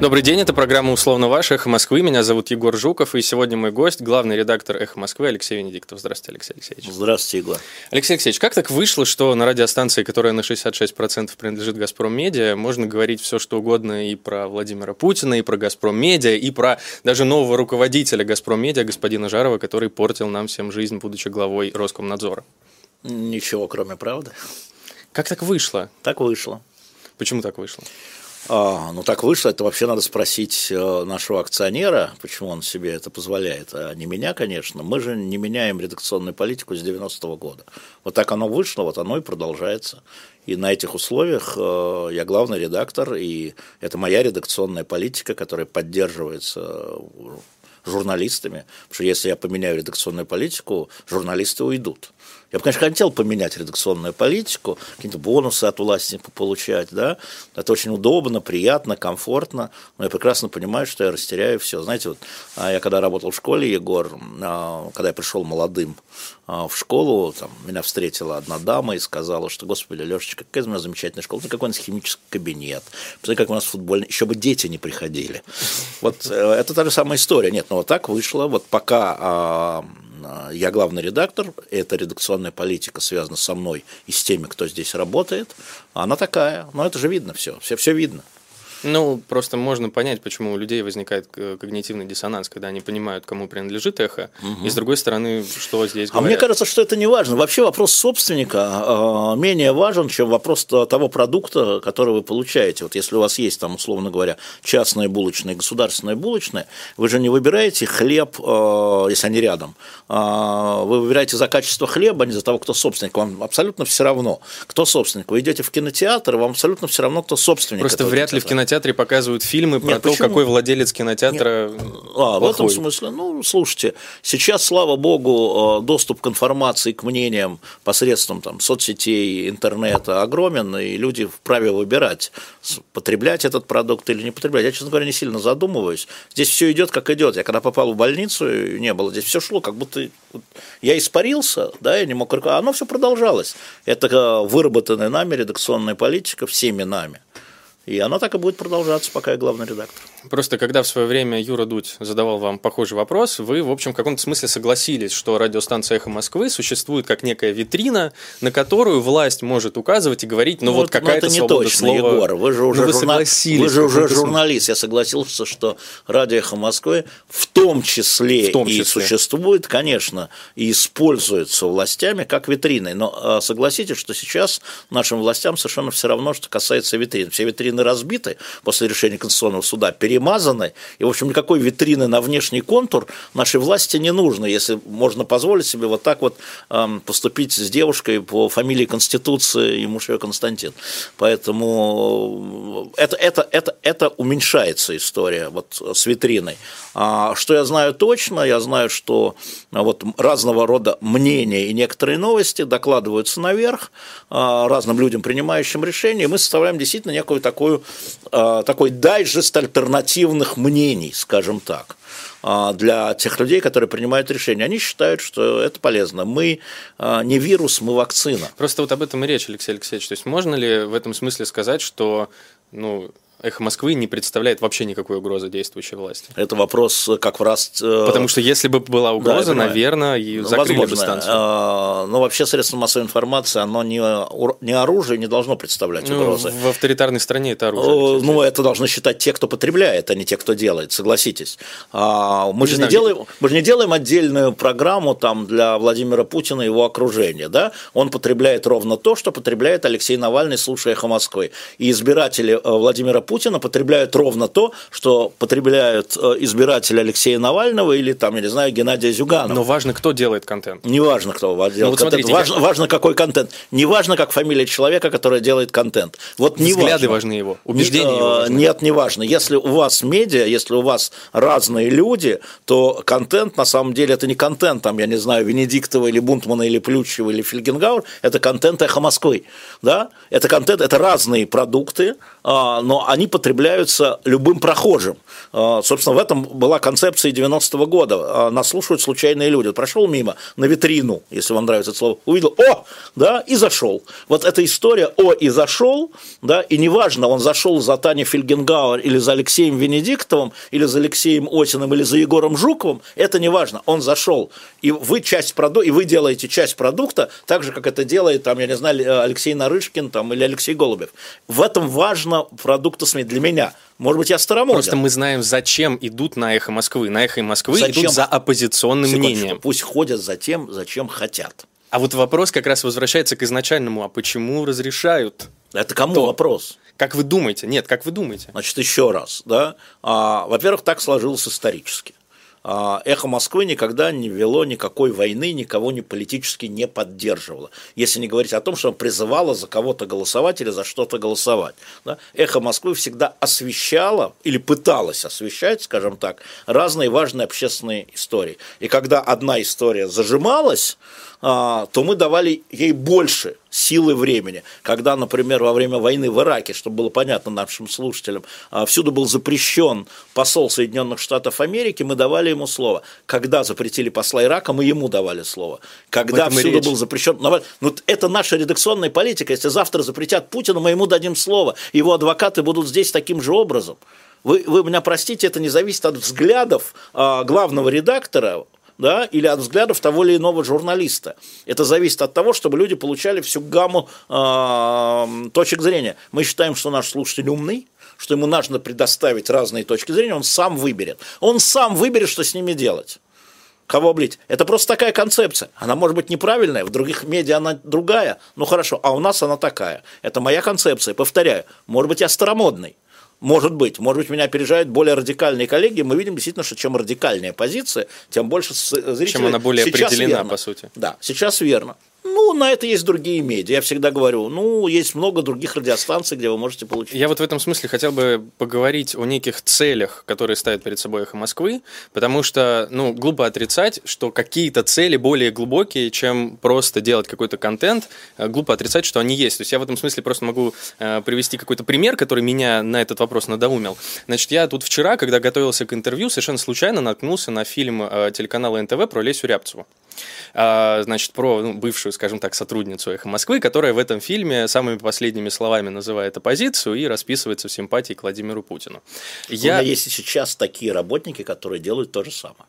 Добрый день, это программа «Условно ваш», «Эхо Москвы». Меня зовут Егор Жуков, и сегодня мой гость, главный редактор «Эхо Москвы» Алексей Венедиктов. Здравствуйте, Алексей Алексеевич. Здравствуйте, Егор. Алексей Алексеевич, как так вышло, что на радиостанции, которая на 66% принадлежит «Газпром Медиа», можно говорить все, что угодно и про Владимира Путина, и про «Газпром Медиа», и про даже нового руководителя «Газпром Медиа», господина Жарова, который портил нам всем жизнь, будучи главой Роскомнадзора? Ничего, кроме правды. Как так вышло? Так вышло. Почему так вышло? А, ну так вышло, это вообще надо спросить э, нашего акционера, почему он себе это позволяет, а не меня, конечно. Мы же не меняем редакционную политику с 90-го года. Вот так оно вышло, вот оно и продолжается. И на этих условиях э, я главный редактор, и это моя редакционная политика, которая поддерживается журналистами, потому что если я поменяю редакционную политику, журналисты уйдут. Я бы, конечно, хотел поменять редакционную политику, какие-то бонусы от власти получать, да, это очень удобно, приятно, комфортно, но я прекрасно понимаю, что я растеряю все. Знаете, вот а я когда работал в школе, Егор, а, когда я пришел молодым в школу, там, меня встретила одна дама и сказала, что, господи, Лешечка, какая у меня замечательная школа, ты какой у нас химический кабинет, посмотри, как у нас футбольный, еще бы дети не приходили. Вот э, это та же самая история. Нет, ну вот так вышло, вот пока а, я главный редактор, эта редакционная политика связана со мной и с теми, кто здесь работает. Она такая, но это же видно все, все, все видно. Ну, просто можно понять, почему у людей возникает когнитивный диссонанс, когда они понимают, кому принадлежит эхо, угу. и с другой стороны, что здесь говорят. А мне кажется, что это не важно. Вообще вопрос собственника э, менее важен, чем вопрос того продукта, который вы получаете. Вот если у вас есть там, условно говоря, частная булочная и государственная булочная, вы же не выбираете хлеб, э, если они рядом. Э, вы выбираете за качество хлеба, а не за того, кто собственник. Вам абсолютно все равно, кто собственник. Вы идете в кинотеатр, и вам абсолютно все равно, кто собственник. Просто вряд ли в кинотеатре кинотеатре показывают фильмы про Нет, то, почему? какой владелец кинотеатра Нет. А, в этом смысле, ну, слушайте, сейчас, слава богу, э, доступ к информации, к мнениям посредством там, соцсетей, интернета огромен, и люди вправе выбирать, потреблять этот продукт или не потреблять. Я, честно говоря, не сильно задумываюсь. Здесь все идет, как идет. Я когда попал в больницу, не было, здесь все шло, как будто я испарился, да, я не мог, а оно все продолжалось. Это э, выработанная нами редакционная политика, всеми нами. И оно так и будет продолжаться, пока я главный редактор. Просто когда в свое время Юра Дудь задавал вам похожий вопрос, вы, в общем, в каком-то смысле согласились, что радиостанция «Эхо Москвы» существует как некая витрина, на которую власть может указывать и говорить, ну, ну вот какая-то свобода это не точно, слова. Егор, вы же уже, вы журна... вы же уже журналист. Я согласился, что радио «Эхо Москвы» в том числе, в том числе. и существует, конечно, и используется властями как витриной. Но а, согласитесь, что сейчас нашим властям совершенно все равно, что касается витрин. Все витрины разбиты после решения Конституционного суда, перемазаны, и, в общем, никакой витрины на внешний контур нашей власти не нужно, если можно позволить себе вот так вот э, поступить с девушкой по фамилии Конституции и муж ее Константин. Поэтому это, это, это, это уменьшается история вот с витриной. А что я знаю точно? Я знаю, что вот разного рода мнения и некоторые новости докладываются наверх а, разным людям, принимающим решения, и мы составляем действительно некую такую, а, такой дайджест альтернативных мнений, скажем так а, для тех людей, которые принимают решения. Они считают, что это полезно. Мы а, не вирус, мы вакцина. Просто вот об этом и речь, Алексей Алексеевич. То есть можно ли в этом смысле сказать, что ну, Эхо Москвы не представляет вообще никакой угрозы действующей власти. Это вопрос как в раз... Э, Потому что если бы была угроза, да, наверное, и ну, закрыли возможно. бы станцию. А, но вообще средство массовой информации, оно не, не оружие, не должно представлять ну, угрозы. В авторитарной стране это оружие. Ну, это должны считать те, кто потребляет, а не те, кто делает, согласитесь. А, мы, не же знаю, не делаем, мы же не делаем отдельную программу там, для Владимира Путина и его окружения. Да? Он потребляет ровно то, что потребляет Алексей Навальный, слушая «Эхо Москвы». И избиратели э, Владимира Путина потребляют ровно то, что потребляют э, избиратели Алексея Навального или там, я не знаю, Геннадия Зюганова. Но важно, кто делает контент. Не важно, кто делает ну, вот контент. Смотрите, важно, я... важно, какой контент. Не важно, как фамилия человека, который делает контент. Вот не Взгляды важно. важны его, убеждения не, его важны. Нет, не важно. Если у вас медиа, если у вас разные люди, то контент на самом деле это не контент, там, я не знаю, Венедиктова или Бунтмана или Плющева или Фельгенгауэр, это контент «Эхо Москвы». Да? Это контент, это разные продукты, а, но они потребляются любым прохожим. А, собственно, в этом была концепция 90-го года. А, нас слушают случайные люди. Прошел мимо на витрину, если вам нравится это слово, увидел, о, да, и зашел. Вот эта история «о» и «зашел», да, и неважно, он зашел за Таней Фельгенгауэр или за Алексеем Венедиктовым, или за Алексеем Осиным, или за Егором Жуковым, это неважно, он зашел. И вы часть продукта, и вы делаете часть продукта, так же, как это делает, там, я не знаю, Алексей Нарышкин там, или Алексей Голубев. В этом важно продукта СМИ для меня. Может быть, я старомоден. Просто мы знаем, зачем идут на «Эхо Москвы». На «Эхо Москвы» зачем? идут за оппозиционным мнением. Пусть ходят за тем, зачем хотят. А вот вопрос как раз возвращается к изначальному. А почему разрешают? Это кому То? вопрос? Как вы думаете? Нет, как вы думаете? Значит, еще раз. Да? А, во-первых, так сложилось исторически. А, эхо Москвы никогда не вело никакой войны, никого не политически не поддерживало. Если не говорить о том, что призывало за кого-то голосовать или за что-то голосовать. Да? Эхо Москвы всегда освещало или пыталось освещать, скажем так, разные важные общественные истории. И когда одна история зажималась, а, то мы давали ей больше силы времени. Когда, например, во время войны в Ираке, чтобы было понятно нашим слушателям, а, всюду был запрещен посол Соединенных Штатов Америки, мы давали ему слово. Когда запретили посла Ирака, мы ему давали слово. Когда всюду был запрещен... Ну, это наша редакционная политика. Если завтра запретят Путина, мы ему дадим слово. Его адвокаты будут здесь таким же образом. Вы, вы меня простите, это не зависит от взглядов а, главного редактора да, или от взглядов того или иного журналиста. Это зависит от того, чтобы люди получали всю гамму э, точек зрения. Мы считаем, что наш слушатель умный, что ему нужно предоставить разные точки зрения, он сам выберет. Он сам выберет, что с ними делать. Кого облить? Это просто такая концепция. Она может быть неправильная, в других медиа она другая. Ну хорошо, а у нас она такая. Это моя концепция. Повторяю, может быть, я старомодный. Может быть, может быть, меня опережают более радикальные коллеги. Мы видим действительно, что чем радикальнее позиция, тем больше зрителей. Чем она более сейчас определена, верно. по сути. Да, сейчас верно. Ну, на это есть другие медиа. Я всегда говорю, ну, есть много других радиостанций, где вы можете получить. Я вот в этом смысле хотел бы поговорить о неких целях, которые ставят перед собой «Эхо Москвы», потому что, ну, глупо отрицать, что какие-то цели более глубокие, чем просто делать какой-то контент, э, глупо отрицать, что они есть. То есть я в этом смысле просто могу э, привести какой-то пример, который меня на этот вопрос надоумил. Значит, я тут вчера, когда готовился к интервью, совершенно случайно наткнулся на фильм э, телеканала НТВ про Лесю Рябцеву. А, значит, про ну, бывшую, скажем так, сотрудницу «Эхо Москвы», которая в этом фильме самыми последними словами называет оппозицию и расписывается в симпатии к Владимиру Путину. Я... У меня есть сейчас такие работники, которые делают то же самое.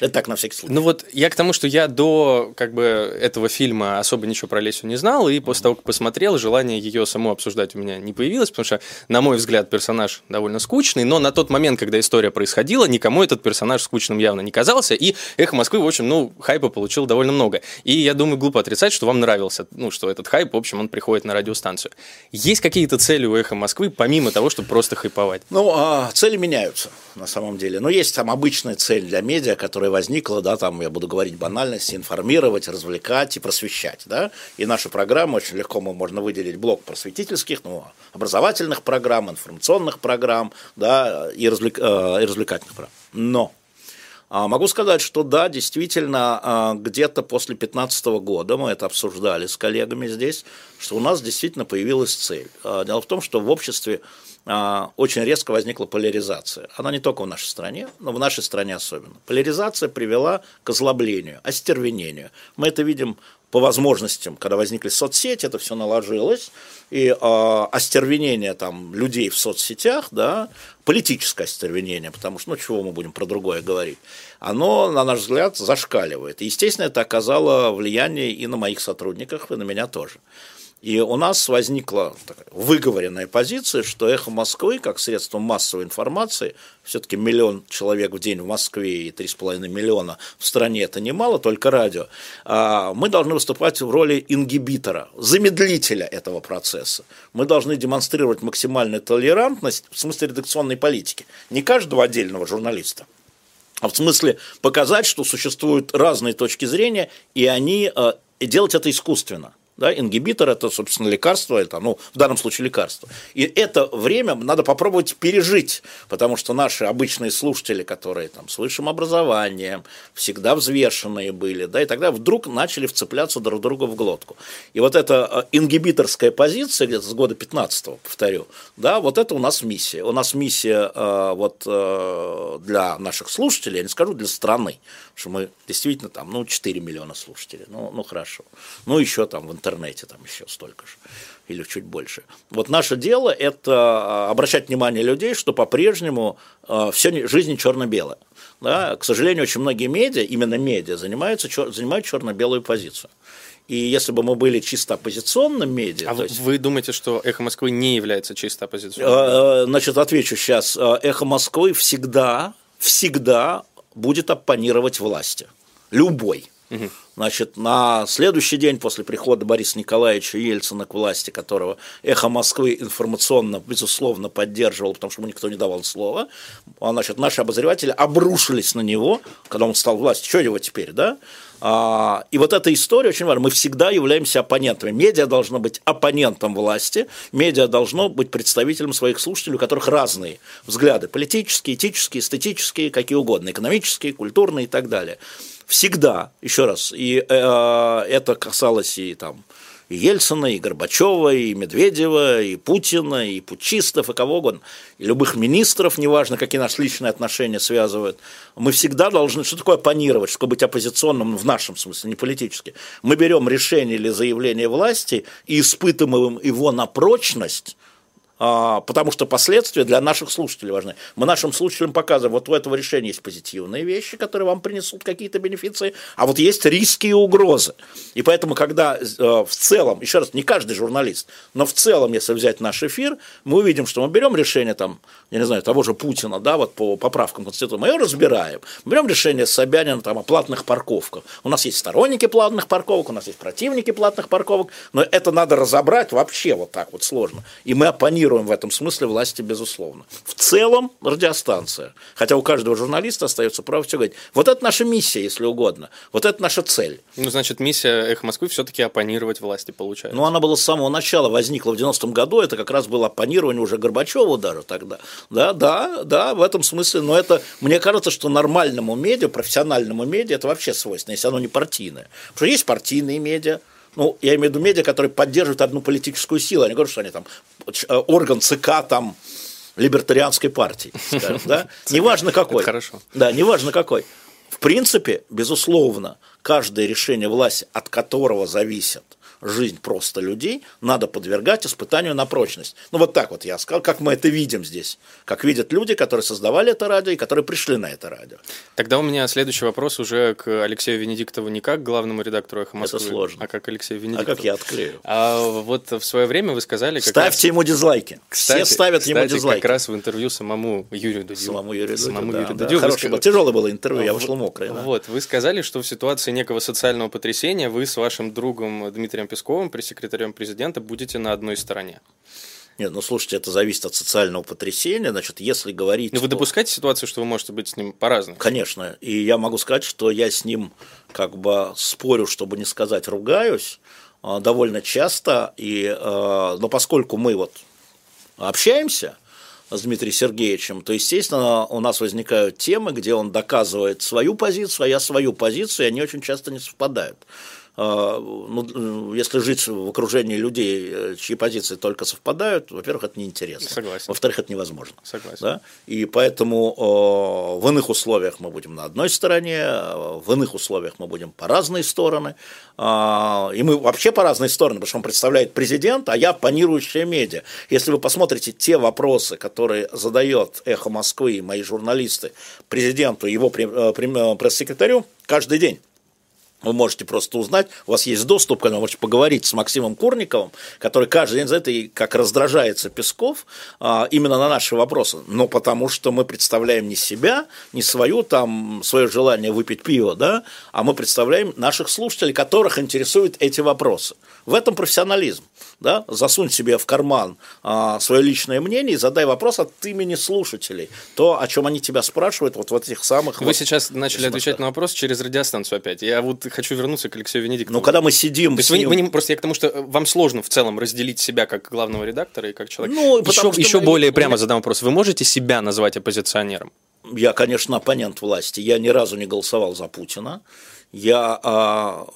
Это так, на всякий случай. Ну вот я к тому, что я до как бы этого фильма особо ничего про Лесю не знал, и после того, как посмотрел, желание ее саму обсуждать у меня не появилось, потому что, на мой взгляд, персонаж довольно скучный, но на тот момент, когда история происходила, никому этот персонаж скучным явно не казался, и «Эхо Москвы», в общем, ну, хайпа получил довольно много. И я думаю, глупо отрицать, что вам нравился, ну, что этот хайп, в общем, он приходит на радиостанцию. Есть какие-то цели у «Эхо Москвы», помимо того, чтобы просто хайповать? Ну, а, цели меняются, на самом деле. Но есть там обычная цель для медиа, которая которая возникла, да, там, я буду говорить банальности, информировать, развлекать и просвещать, да, и наша программа, очень легко мы можно выделить блок просветительских, ну, образовательных программ, информационных программ, да, и, развлек, э, и развлекательных программ. Но Могу сказать, что да, действительно, а, где-то после 2015 года, мы это обсуждали с коллегами здесь, что у нас действительно появилась цель. А, дело в том, что в обществе а, очень резко возникла поляризация. Она не только в нашей стране, но в нашей стране особенно. Поляризация привела к озлоблению, остервенению. Мы это видим по возможностям, когда возникли соцсети, это все наложилось, и э, остервенение там, людей в соцсетях, да, политическое остервенение, потому что, ну, чего мы будем про другое говорить, оно, на наш взгляд, зашкаливает. И, естественно, это оказало влияние и на моих сотрудников, и на меня тоже. И у нас возникла такая выговоренная позиция, что «Эхо Москвы» как средство массовой информации, все-таки миллион человек в день в Москве и 3,5 миллиона в стране – это немало, только радио, а мы должны выступать в роли ингибитора, замедлителя этого процесса. Мы должны демонстрировать максимальную толерантность в смысле редакционной политики. Не каждого отдельного журналиста, а в смысле показать, что существуют разные точки зрения, и они, э, и делать это искусственно – Да, ингибитор это, собственно, лекарство, это, ну, в данном случае лекарство. И это время надо попробовать пережить, потому что наши обычные слушатели, которые там с высшим образованием, всегда взвешенные были, да, и тогда вдруг начали вцепляться друг друга в глотку. И вот эта э, ингибиторская позиция, где-то с года 15 повторю, да, вот это у нас миссия. У нас миссия э, вот э, для наших слушателей, я не скажу для страны, что мы действительно там, ну, 4 миллиона слушателей, ну, ну хорошо. Ну, еще там интернете там еще столько же или чуть больше. Вот наше дело – это а, обращать внимание людей, что по-прежнему э, все жизнь черно-белая. Да? К сожалению, очень многие медиа, именно медиа, занимаются, занимают черно-белую позицию. И если бы мы были чисто оппозиционным медиа... А есть... вы думаете, что «Эхо Москвы» не является чисто оппозиционным? Значит, отвечу сейчас. «Эхо Москвы» всегда, всегда будет оппонировать власти. Любой. Угу. Значит, на следующий день после прихода Бориса Николаевича Ельцина к власти, которого «Эхо Москвы» информационно, безусловно, поддерживал, потому что ему никто не давал слова, а, значит, наши обозреватели обрушились на него, когда он стал властью. Что его теперь, да? А, и вот эта история очень важна. Мы всегда являемся оппонентами. Медиа должно быть оппонентом власти, медиа должно быть представителем своих слушателей, у которых разные взгляды. Политические, этические, эстетические, какие угодно, экономические, культурные и так далее всегда, еще раз, и э, это касалось и там и Ельцина, и Горбачева, и Медведева, и Путина, и путчистов, и кого угодно, и любых министров, неважно, какие наши личные отношения связывают, мы всегда должны, что такое оппонировать, чтобы быть оппозиционным в нашем смысле, не политически. Мы берем решение или заявление власти и испытываем его на прочность, потому что последствия для наших слушателей важны. Мы нашим слушателям показываем, вот у этого решения есть позитивные вещи, которые вам принесут какие-то бенефиции, а вот есть риски и угрозы. И поэтому, когда э, в целом, еще раз, не каждый журналист, но в целом, если взять наш эфир, мы увидим, что мы берем решение, там, я не знаю, того же Путина, да, вот по поправкам Конституции, мы ее разбираем. Мы берем решение Собянина там, о платных парковках. У нас есть сторонники платных парковок, у нас есть противники платных парковок, но это надо разобрать вообще вот так вот сложно. И мы оппонируем в этом смысле власти, безусловно. В целом радиостанция, хотя у каждого журналиста остается право все говорить. Вот это наша миссия, если угодно. Вот это наша цель. Ну, значит, миссия «Эхо Москвы» все-таки оппонировать власти, получается. Ну, она была с самого начала, возникла в 90-м году, это как раз было оппонирование уже Горбачеву даже тогда. Да, да, да, в этом смысле, но это, мне кажется, что нормальному медиа, профессиональному медиа это вообще свойственно, если оно не партийное. Потому что есть партийные медиа, ну, я имею в виду медиа, которые поддерживают одну политическую силу. Я не говорю, что они там э, орган ЦК там либертарианской партии, скажем, да? Неважно какой. Хорошо. Да, неважно какой. В принципе, безусловно, каждое решение власти, от которого зависит жизнь просто людей надо подвергать испытанию на прочность. Ну вот так вот я сказал, как мы это видим здесь, как видят люди, которые создавали это радио и которые пришли на это радио. Тогда у меня следующий вопрос уже к Алексею Венедиктову не как главному редактору «Эхо Москвы», это сложно. а как Алексею Венедиктову. А как я открою? А вот в свое время вы сказали... Как Ставьте раз... ему дизлайки. Кстати, Все ставят кстати, ему дизлайки. как раз в интервью самому Юрию Дудю. Самому Юрию Дудю, самому да, Юрию да. Дудю. Хорошее было, тяжелое было интервью, я вышел мокрый. Да. Вот, вы сказали, что в ситуации некого социального потрясения вы с вашим другом Дмитрием Песковым, пресс-секретарем секретарем президента будете на одной стороне. Нет, ну слушайте, это зависит от социального потрясения. Значит, если говорить. Но вы что... допускаете ситуацию, что вы можете быть с ним по-разному? Конечно. И я могу сказать, что я с ним как бы спорю, чтобы не сказать ругаюсь, а, довольно часто. И, а, но поскольку мы вот общаемся с Дмитрием Сергеевичем, то, естественно, у нас возникают темы, где он доказывает свою позицию, а я свою позицию, и они очень часто не совпадают. А, ну, если жить в окружении людей, э, чьи позиции только совпадают, во-первых, это неинтересно. Согласен. Во-вторых, это невозможно. Согласен. Да? И поэтому в иных условиях мы будем на одной стороне, в иных условиях мы будем по разные стороны. А, и мы вообще по разные стороны, потому что он представляет президент, а я панирующая медиа. Если вы посмотрите те вопросы, которые задает «Эхо Москвы» и мои журналисты президенту и его э, э, пресс-секретарю каждый день, вы можете просто узнать, у вас есть доступ, когда вы можете поговорить с Максимом Курниковым, который каждый день за это, и как раздражается Песков а, именно на наши вопросы. Но потому что мы представляем не себя, не свою, там, свое желание выпить пиво, да, а мы представляем наших слушателей, которых интересуют эти вопросы. В этом профессионализм. Да? Засунь себе в карман а, свое личное мнение и задай вопрос от имени слушателей. То, о чем они тебя спрашивают, вот в этих самых... Вы вот, сейчас начали отвечать на вопрос через радиостанцию опять. Я вот хочу вернуться к Алексею Венедиктову. Ну, когда мы сидим... То есть вы, вы не, просто я к тому, что вам сложно в целом разделить себя как главного редактора и как человека. Ну, еще еще мы... более прямо задам вопрос. Вы можете себя назвать оппозиционером? Я, конечно, оппонент власти. Я ни разу не голосовал за Путина. Я а,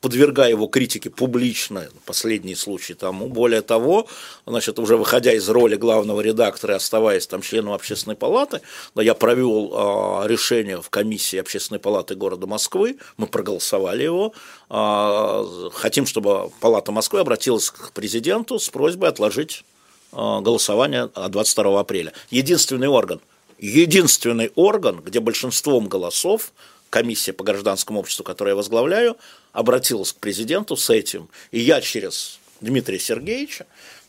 подвергая его критике публично, последний случай тому. Более того, значит, уже выходя из роли главного редактора и оставаясь там членом общественной палаты, да, я провел э, решение в комиссии общественной палаты города Москвы, мы проголосовали его, э, хотим, чтобы палата Москвы обратилась к президенту с просьбой отложить э, голосование 22 апреля. Единственный орган, единственный орган, где большинством голосов комиссия по гражданскому обществу, которую я возглавляю, обратилась к президенту с этим. И я через Дмитрия Сергеевича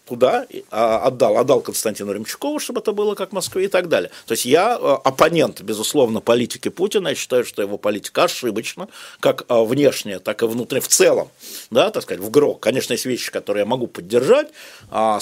туда а, отдал, отдал Константину Ремчукову, чтобы это было как в Москве и так далее. То есть я а, оппонент, безусловно, политики Путина, я считаю, что его политика ошибочна, как а, внешняя, так и внутренняя, в целом, да, так сказать, в ГРО. Конечно, есть вещи, которые я могу поддержать,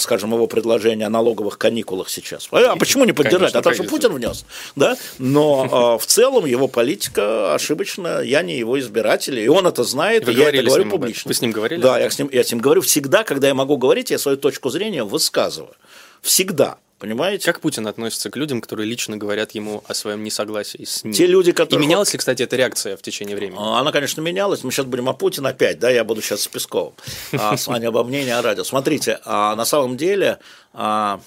скажем, его предложение о налоговых каникулах сейчас. А почему не поддержать? Конечно, а то, что Путин внес, да, но в целом его политика ошибочна, я не его избиратель, и он это знает, и я это говорю публично. Вы с ним говорили? Да, я с ним, я с ним говорю всегда, когда я могу говорить, я свою точку зрения высказываю. Всегда. Понимаете? Как Путин относится к людям, которые лично говорят ему о своем несогласии с ним? Те люди, которые... И менялась ли, кстати, эта реакция в течение времени? Она, конечно, менялась. Мы сейчас будем о Путине опять, да, я буду сейчас с Песковым. А с вами обо мнении о радио. Смотрите, а на самом деле а,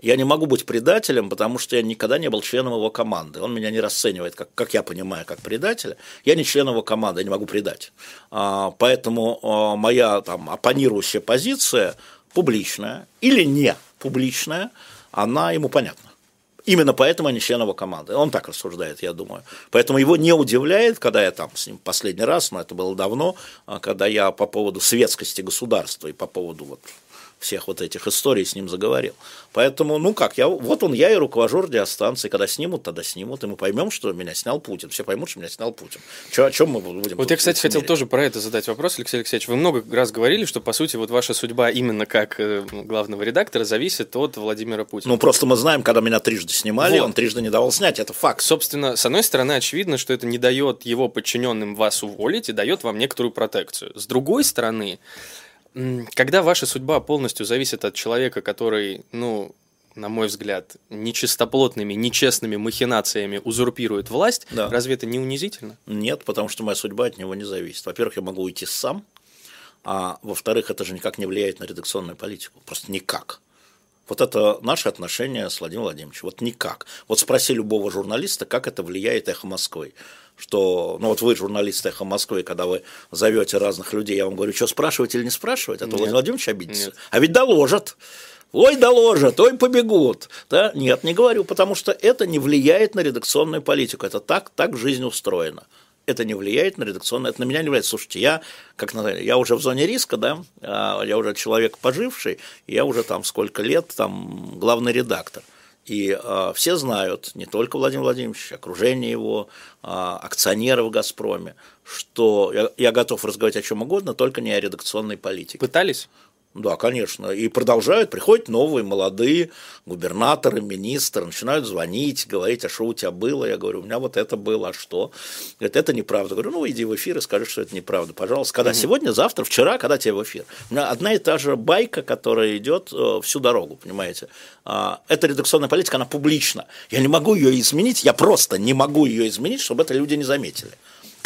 я не могу быть предателем, потому что я никогда не был членом его команды. Он меня не расценивает, как, как я понимаю, как предателя. Я не член его команды, я не могу предать. А, поэтому а, моя там оппонирующая позиция – публичная или не публичная, она ему понятна. Именно поэтому они член его команды. Он так рассуждает, я думаю. Поэтому его не удивляет, когда я там с ним последний раз, но это было давно, а когда я по поводу светскости государства и по поводу вот всех вот этих историй с ним заговорил. Поэтому, ну как, я, вот он, я и руковожу радиостанцией, когда снимут, тогда снимут, и мы поймем, что меня снял Путин, все поймут, что меня снял Путин. Чё, о чем мы будем? Вот я, кстати, хотел тоже про это задать вопрос, Алексей Алексеевич. Вы много раз говорили, что, по сути, вот ваша судьба именно как э, главного редактора зависит от Владимира Путина. Ну, просто мы знаем, когда меня трижды снимали, вот. он трижды не давал снять, это факт. Собственно, с одной стороны, очевидно, что это не дает его подчиненным вас уволить и дает вам некоторую протекцию. С другой стороны, когда ваша судьба полностью зависит от человека, который, ну, на мой взгляд, нечистоплотными, нечестными махинациями узурпирует власть, да. разве это не унизительно? Нет, потому что моя судьба от него не зависит. Во-первых, я могу уйти сам, а во-вторых, это же никак не влияет на редакционную политику. Просто никак. Вот это наше отношение с Владимиром Владимировичем. Вот никак. Вот спроси любого журналиста, как это влияет эхо Москвы что, ну вот вы журналист «Эхо Москвы», когда вы зовете разных людей, я вам говорю, что спрашивать или не спрашивать, это Владимир Владимирович обидится. Нет. А ведь доложат. Ой, доложат, ой, побегут. Да? Нет, не говорю, потому что это не влияет на редакционную политику. Это так, так жизнь устроена. Это не влияет на редакционную, это на меня не влияет. Слушайте, я, как я уже в зоне риска, да, а, я уже человек поживший, я уже там сколько лет, там главный редактор – и э, все знают, не только Владимир Владимирович, окружение его, э, акционеры в «Газпроме», что я, я готов разговаривать о чем угодно, только не о редакционной политике. Пытались? Да, конечно. И продолжают, приходят новые, молодые губернаторы, министры, начинают звонить, говорить, а что у тебя было? Я говорю, у меня вот это было, а что? Говорят, это неправда. Я говорю, ну, иди в эфир и скажи, что это неправда, пожалуйста. Когда угу. сегодня, завтра, вчера, когда тебе в эфир. У меня одна и та же байка, которая идет э, всю дорогу, понимаете? А, эта редакционная политика, она публична. Я не могу ее изменить, я просто не могу ее изменить, чтобы это люди не заметили.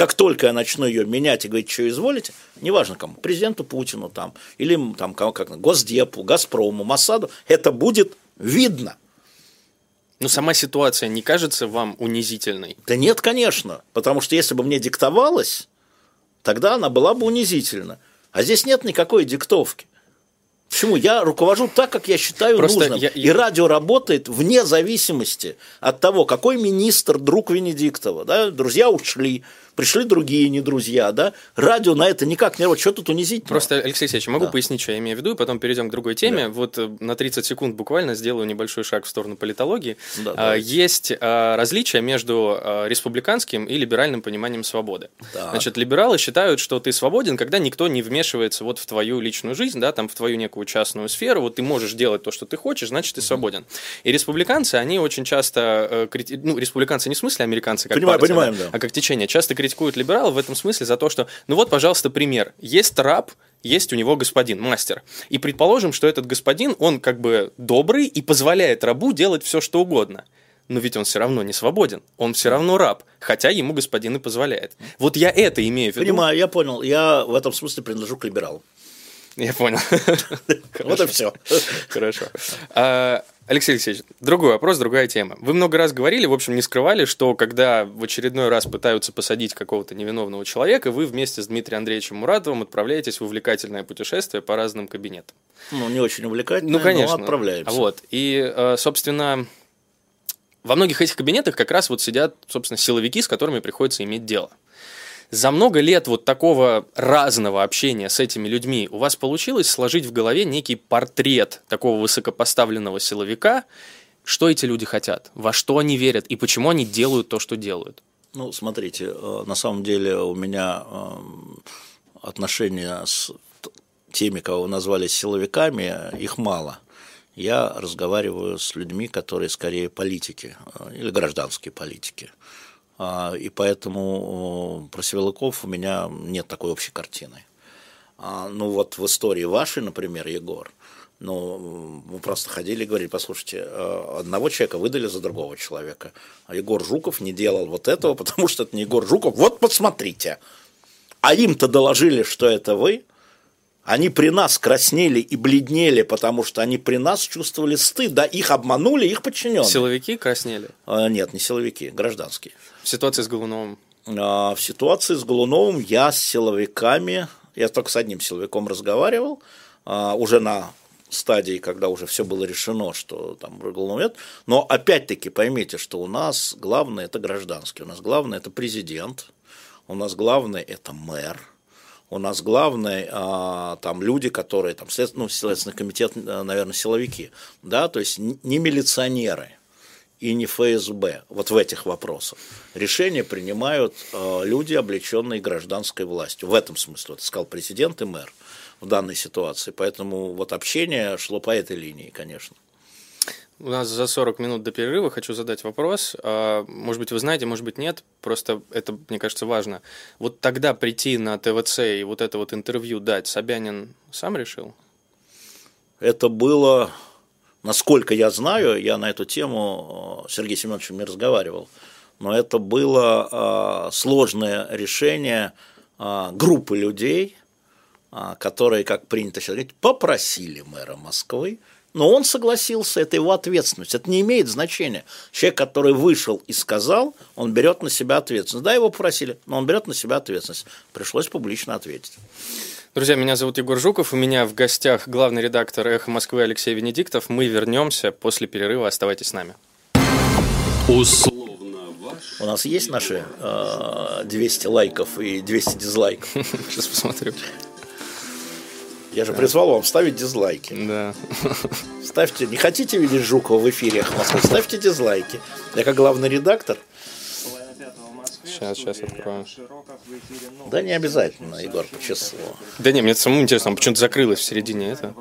Как только я начну ее менять и говорить, что изволите, неважно кому, президенту Путину там, или там, как, Госдепу, Газпрому, Моссаду, это будет видно. Но сама ситуация не кажется вам унизительной? Да нет, конечно. Потому что если бы мне диктовалось, тогда она была бы унизительна. А здесь нет никакой диктовки. Почему? Я руковожу так, как я считаю Просто нужным. Я, я... И радио работает вне зависимости от того, какой министр друг Венедиктова. Да? Друзья ушли, пришли другие не друзья, да, радио на это никак не работает, что тут унизить? Просто, Алексей Алексеевич, могу да. пояснить, что я имею в виду, и потом перейдем к другой теме. Да. Вот э, на 30 секунд буквально сделаю небольшой шаг в сторону политологии. Да, да. Есть а, различия между а, республиканским и либеральным пониманием свободы. Да. Значит, либералы считают, что ты свободен, когда никто не вмешивается вот в твою личную жизнь, да, там в твою некую частную сферу, вот ты можешь делать то, что ты хочешь, значит, ты свободен. И республиканцы, они очень часто, э, ну, республиканцы не в смысле американцы, как Понимаю, партия, понимаем, да, а как течение, часто критикуют критикуют либералов в этом смысле за то, что, ну вот, пожалуйста, пример. Есть раб, есть у него господин, мастер. И предположим, что этот господин, он как бы добрый и позволяет рабу делать все, что угодно. Но ведь он все равно не свободен, он все равно раб, хотя ему господин и позволяет. Вот я это имею в виду. Понимаю, я понял. Я в этом смысле принадлежу к либералам. Я понял. Вот и все. Хорошо. Алексей Алексеевич, другой вопрос, другая тема. Вы много раз говорили, в общем, не скрывали, что когда в очередной раз пытаются посадить какого-то невиновного человека, вы вместе с Дмитрием Андреевичем Муратовым отправляетесь в увлекательное путешествие по разным кабинетам. Ну, не очень увлекательное, ну, конечно. но отправляемся. Вот. И, э, собственно, во многих этих кабинетах как раз вот сидят, собственно, силовики, с которыми приходится иметь дело. За много лет вот такого разного общения с этими людьми у вас получилось сложить в голове некий портрет такого высокопоставленного силовика, что эти люди хотят, во что они верят и почему они делают то, что делают? Ну, смотрите, э, на самом деле у меня э, отношения с теми, кого назвали силовиками, их мало. Я разговариваю с людьми, которые скорее политики э, или гражданские политики. А, и поэтому про силовиков у меня нет такой общей картины. А, ну вот в истории вашей, например, Егор, ну, мы просто ходили и говорили, послушайте, э, одного человека выдали за другого человека, а Егор Жуков не делал вот этого, потому что это не Егор Жуков. Вот посмотрите. А им-то доложили, что это вы, они при нас краснели и бледнели, потому что они при нас чувствовали стыд, да, их обманули, их подчиненные. Силовики краснели? А, нет, не силовики, гражданские. В ситуации с Голуновым? А, в ситуации с Голуновым я с силовиками, я только с одним силовиком разговаривал, а, уже на стадии, когда уже все было решено, что там Голунов нет. Но опять-таки поймите, что у нас главное это гражданский, у нас главное это президент, у нас главное это мэр, у нас главное а, там люди, которые там след, ну, следственный комитет, э, наверное, силовики, да, то есть не милиционеры и не ФСБ вот в этих вопросах. Решения принимают а, люди, облеченные гражданской властью. В этом смысле, вот сказал президент и мэр в данной ситуации. Поэтому вот общение шло по этой линии, конечно. У нас за 40 минут до перерыва хочу задать вопрос. А, может быть, вы знаете, может быть, нет. Просто это, мне кажется, важно. Вот тогда прийти на ТВЦ и вот это вот интервью дать Собянин сам решил? Это было, насколько я знаю, я на эту тему с Сергеем Семеновичем не разговаривал, но это было а, сложное решение а, группы людей, которые, как принято сейчас говорить, попросили мэра Москвы но он согласился, это его ответственность. Это не имеет значения. Человек, который вышел и сказал, он берет на себя ответственность. Да, его попросили, но он берет на себя ответственность. Пришлось публично ответить. Друзья, меня зовут Егор Жуков. У меня в гостях главный редактор «Эхо Москвы» Алексей Венедиктов. Мы вернемся после перерыва. Оставайтесь с нами. Условно ваш... У нас есть наши э, 200 лайков и 200 дизлайков? Сейчас посмотрю. Я же призвал вам ставить дизлайки. Да. Ставьте, не хотите видеть Жукова в эфире Москвы, ставьте дизлайки. Я как главный редактор. Сейчас, сейчас открою. Да не обязательно, Егор, по числу. Да не, мне самому интересно, почему-то закрылось в середине это.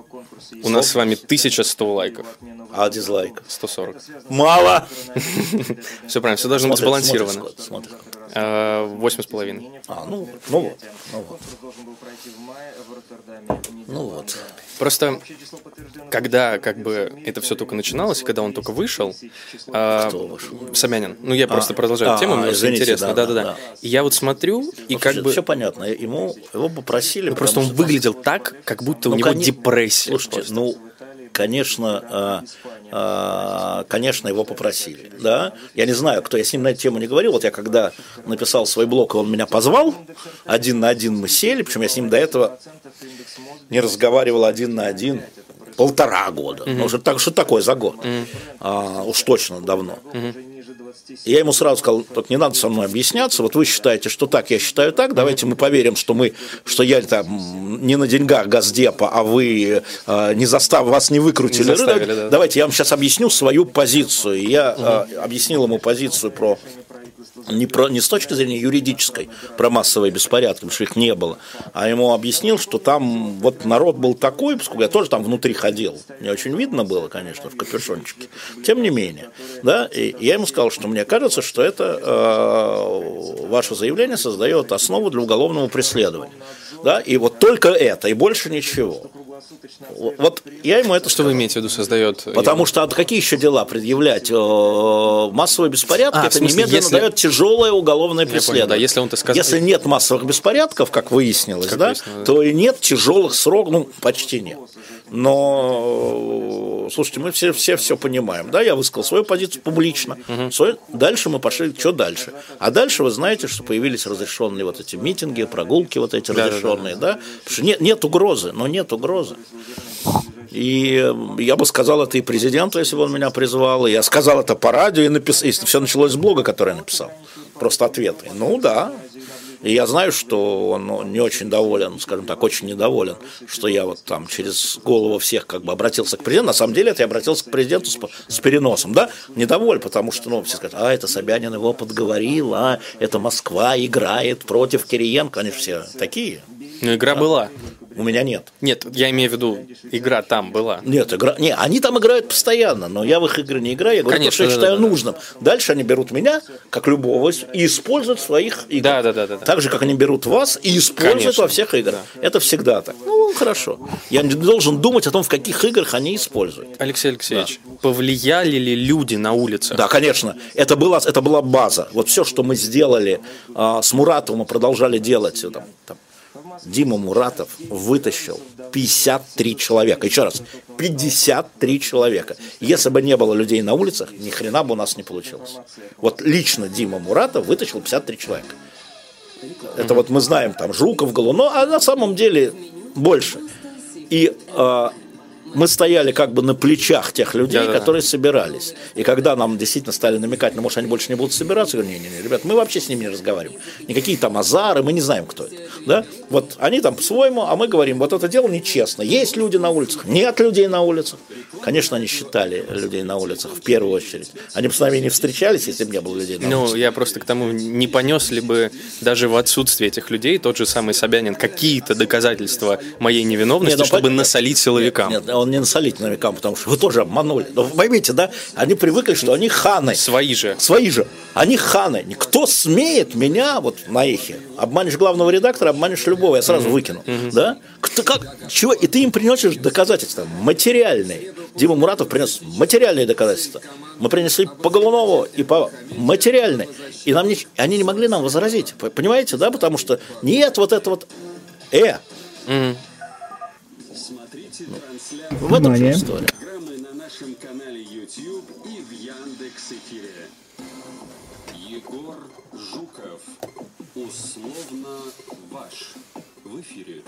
У нас с вами 1100 лайков. А дизлайк? 140. Мало! Все правильно, все должно быть сбалансировано. А, восемь с половиной. А, ну, ну вот. Ну вот. Ну вот. Просто, когда как бы это все только начиналось, когда он только вышел, а, Собянин, ну я просто а, продолжаю а, тему, мне извините, интересно, да-да-да. Я вот смотрю, и ну, как бы... Все понятно, ему, его попросили... Просто он выглядел так, как будто у него депрессия. Слушайте, ну, конечно, а, а, конечно, его попросили. Да? Я не знаю, кто, я с ним на эту тему не говорил. Вот я когда написал свой блог, он меня позвал, один на один мы сели, причем я с ним до этого не разговаривал один на один полтора года. Mm-hmm. Ну, что, так, что такое за год? Mm-hmm. А, уж точно давно. Mm-hmm. Я ему сразу сказал, так не надо со мной объясняться, вот вы считаете, что так, я считаю так, давайте мы поверим, что мы, что я там не на деньгах Газдепа, а вы э, не застав, вас не выкрутили. Не заставили, да. Давайте я вам сейчас объясню свою позицию. И я э, объяснил ему позицию про не, про, не с точки зрения юридической, про массовые беспорядки, потому что их не было, а ему объяснил, что там вот народ был такой, поскольку я тоже там внутри ходил, не очень видно было, конечно, в капюшончике, тем не менее. Да? И я ему сказал, что мне кажется, что это э, ваше заявление создает основу для уголовного преследования. Да? И вот только это, и больше ничего. Вот я ему это Что вы имеете в виду создает? Потому что а какие еще дела предъявлять? Массовые беспорядки, А, это смысле, немедленно если- дает тяжелое уголовное Я понял, преследование. да, если он это сказал. Если нет массовых беспорядков, как выяснилось, Как да, выяснилось, да. то и нет тяжелых сроков, ну, почти нет. Но, слушайте, мы все все, все понимаем, да, я высказал свою позицию публично, Свою- дальше мы пошли, что дальше? А дальше вы знаете, что появились разрешенные вот эти митинги, прогулки вот эти разрешенные, да, Потому что нет, нет угрозы, но нет угрозы. И э, я бы сказал это и президенту, если бы он меня призвал, и я сказал это по радио, и написал, все началось с блога, который я написал, просто ответы. Ну да, и я знаю, что он ну, не очень доволен, скажем так, очень недоволен, что я вот там через голову всех как бы обратился к президенту. На самом деле это я обратился к президенту с, с переносом, да, недоволен, потому что, ну, все скажут, а, это Собянин его подговорил, а, это Москва играет против Кириенко, они же все такие. Ну, игра была. У меня нет. Нет, я имею в виду, игра там была. Нет, игра... не, они там играют постоянно, но я в их игры не играю, я говорю Конечно, то, что я да, считаю да, да. нужным. Дальше они берут меня, как любого, и используют в своих играх. Да, да, да, да, да. Так же, как они берут вас и используют Конечно. во всех играх. Это всегда так. Ну, хорошо. Я не должен думать о том, в каких играх они используют. Алексей Алексеевич, повлияли ли люди на улицах? Да, конечно. Это была, это была база. Вот все, что мы сделали а, с Муратовым, мы продолжали делать. э, Там, там, Дима Муратов вытащил 53 человека. Еще раз, 53 человека. Если бы не было людей на улицах, ни хрена бы у нас не получилось. Вот лично Дима Муратов вытащил 53 человека. Это вот мы знаем, там Жуков, Голунов, а на самом деле больше. И а, мы стояли как бы на плечах тех людей, Да-да-да. которые собирались. И когда нам действительно стали намекать, ну, может, они больше не будут собираться, я говорю, не-не-не, ребят, мы вообще с ними не разговариваем. Никакие там азары, мы не знаем, кто это. Да? Вот они там по-своему, а мы говорим, вот это дело нечестно. Есть люди на улицах, нет людей на улицах. Конечно, они считали людей на улицах в первую очередь. Они бы с нами не встречались, если бы не было людей на Ну, улицах. я просто к тому, не понес ли бы даже в отсутствии этих людей тот же самый Собянин какие-то доказательства моей невиновности, Не, ну, чтобы пон- насолить силовикам? Нет, он не насолить новикам, потому что вы тоже обманули. Но вы поймите, да, они привыкли, что они ханы. Свои же. Свои же. Они ханы. Кто смеет меня вот на эхе? Обманешь главного редактора, обманешь любого, я сразу выкину. Да? Кто, как, чего? И ты им приносишь доказательства материальные. Дима Муратов принес материальные доказательства. Мы принесли по Голунову и по материальные. И нам не, они не могли нам возразить. Понимаете, да? Потому что нет вот это вот... Э, в этом же история. Программы на нашем канале YouTube и в Яндекс Эфире. Егор Жуков. Условно ваш. В эфире.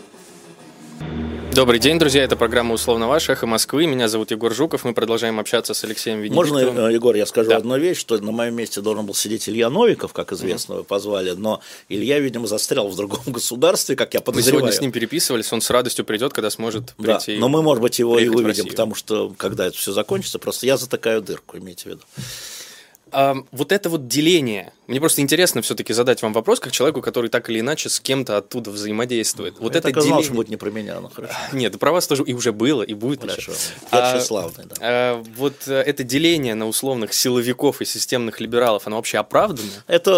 Добрый день, друзья. Это программа «Условно ваш», «Эхо Москвы». Меня зовут Егор Жуков. Мы продолжаем общаться с Алексеем Можно, Венедиктовым. э, Егор, я скажу Да. одну вещь, что на моем месте должен был сидеть Илья Новиков, как известно, вы позвали, но Илья, видимо, застрял в другом государстве, как я подозреваю. сегодня с ним переписывались, он с радостью придет, когда сможет Да, прийти. но мы, может быть, его и выведем, Россию. потому что, когда это все закончится, просто я затыкаю дырку, имейте в виду. А, вот это вот деление. Мне просто интересно все-таки задать вам вопрос, как человеку, который так или иначе с кем-то оттуда взаимодействует. Вот я это так деление. что будет не про меня, ну хорошо. Нет, про вас тоже и уже было, и будет Хорошо. еще. Я А, да. а, вот э, это деление на условных силовиков и системных либералов, оно вообще оправдано? Это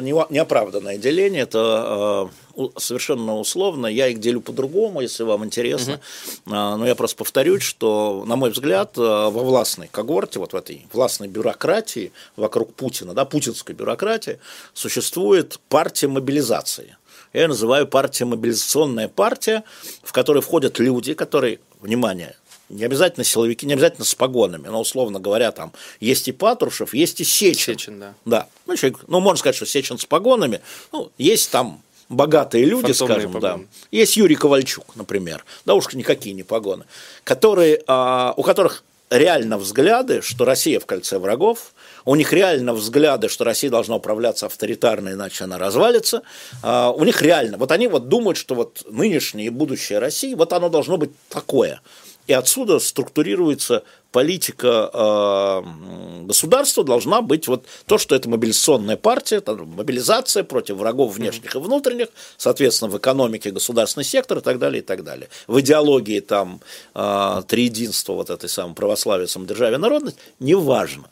э, неоправданное деление, это э, совершенно условно. Я их делю по-другому, если вам интересно. А, Но я просто повторюсь, что, на мой взгляд, э, во властной когорте, вот в этой властной бюрократии вокруг Путина, да, путинской бюрократии, существует партия мобилизации. Я ее называю партия мобилизационная партия, в которой входят люди, которые, внимание, не обязательно силовики, не обязательно с погонами, но, условно говоря, там есть и Патрушев, есть и Сечин. Сечин, да. Да. Ну, человек, ну, можно сказать, что Сечин с погонами. Ну, есть там богатые люди, Фантомные скажем, да. погоны. Есть Юрий Ковальчук, например. Да уж никакие не погоны. Которые, а, у которых реально взгляды, что Россия в кольце врагов, у них реально взгляды, что Россия должна управляться авторитарно, иначе она развалится. А, у них реально, вот они вот думают, что вот нынешнее и будущее России, вот оно должно быть такое. И отсюда структурируется политика э, м, государства должна быть вот то, что это мобилизационная партия, там, мобилизация против врагов внешних и внутренних, соответственно, в экономике государственный сектор и так далее, и так далее. В идеологии там э, триединства вот этой самой православия, самодержавия, народность, неважно.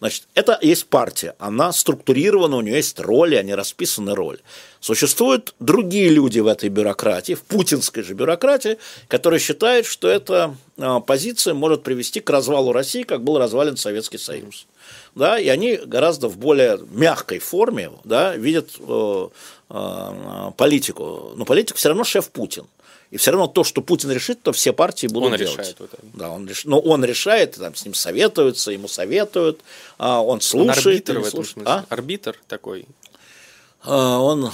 Значит, это есть партия, она структурирована, у нее есть роли, они расписаны роли. Существуют другие люди в этой бюрократии, в путинской же бюрократии, которые считают, что эта а, позиция может привести к развалу России, как был развален Советский Союз. Да, и они гораздо в более мягкой форме да, видят э, э, политику. Но политик все равно шеф Путин. И все равно то, что Путин решит, то все партии будут он делать. Решает это. да, он реш... Но он решает, там, с ним советуются, ему советуют, а он слушает. Он арбитр этом слушает. А? Арбитр такой. А, Он,